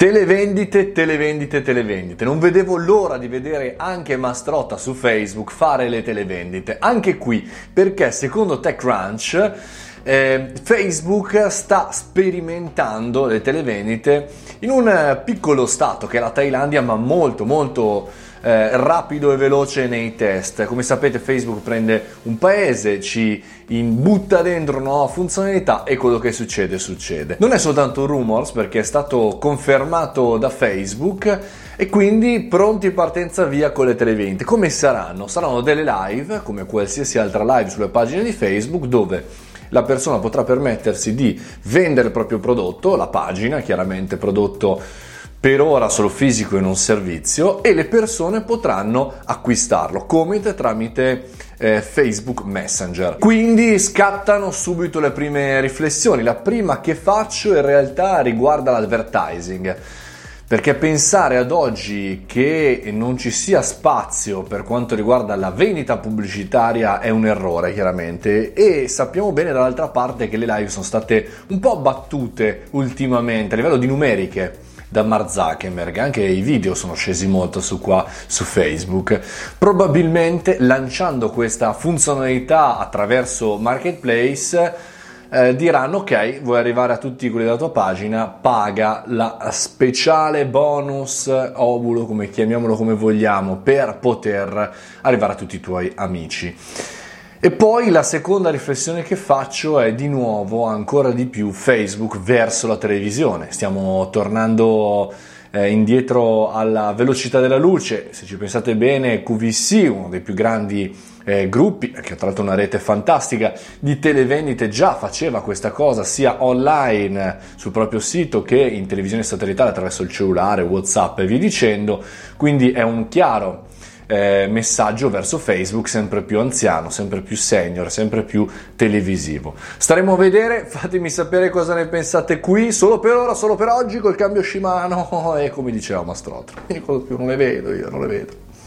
Televendite, televendite, televendite. Non vedevo l'ora di vedere anche Mastrotta su Facebook fare le televendite. Anche qui, perché secondo TechCrunch eh, Facebook sta sperimentando le televendite in un piccolo stato che è la Thailandia, ma molto molto eh, rapido e veloce nei test. Come sapete Facebook prende un paese, ci butta dentro nuova funzionalità e quello che succede succede. Non è soltanto rumors perché è stato confermato da Facebook e quindi pronti partenza via con le televendite. Come saranno? Saranno delle live come qualsiasi altra live sulle pagine di Facebook dove la persona potrà permettersi di vendere il proprio prodotto, la pagina, chiaramente prodotto per ora solo fisico e non servizio e le persone potranno acquistarlo come tramite eh, Facebook Messenger. Quindi scattano subito le prime riflessioni. La prima che faccio in realtà riguarda l'advertising. Perché pensare ad oggi che non ci sia spazio per quanto riguarda la vendita pubblicitaria è un errore, chiaramente. E sappiamo bene dall'altra parte che le live sono state un po' battute ultimamente a livello di numeriche da Mark Zuckerberg, anche i video sono scesi molto su qua su Facebook. Probabilmente lanciando questa funzionalità attraverso Marketplace eh, diranno ok, vuoi arrivare a tutti quelli della tua pagina, paga la speciale bonus ovulo, come chiamiamolo come vogliamo, per poter arrivare a tutti i tuoi amici. E poi la seconda riflessione che faccio è di nuovo ancora di più Facebook verso la televisione. Stiamo tornando eh, indietro alla velocità della luce. Se ci pensate bene, QVC, uno dei più grandi eh, gruppi, che tra l'altro una rete fantastica di televendite, già faceva questa cosa sia online sul proprio sito che in televisione satellitare attraverso il cellulare, WhatsApp e via dicendo. Quindi è un chiaro eh, messaggio verso Facebook sempre più anziano, sempre più senior, sempre più televisivo. Staremo a vedere, fatemi sapere cosa ne pensate qui, solo per ora, solo per oggi col cambio Shimano e come diceva Mastrotro, io non le vedo, io non le vedo.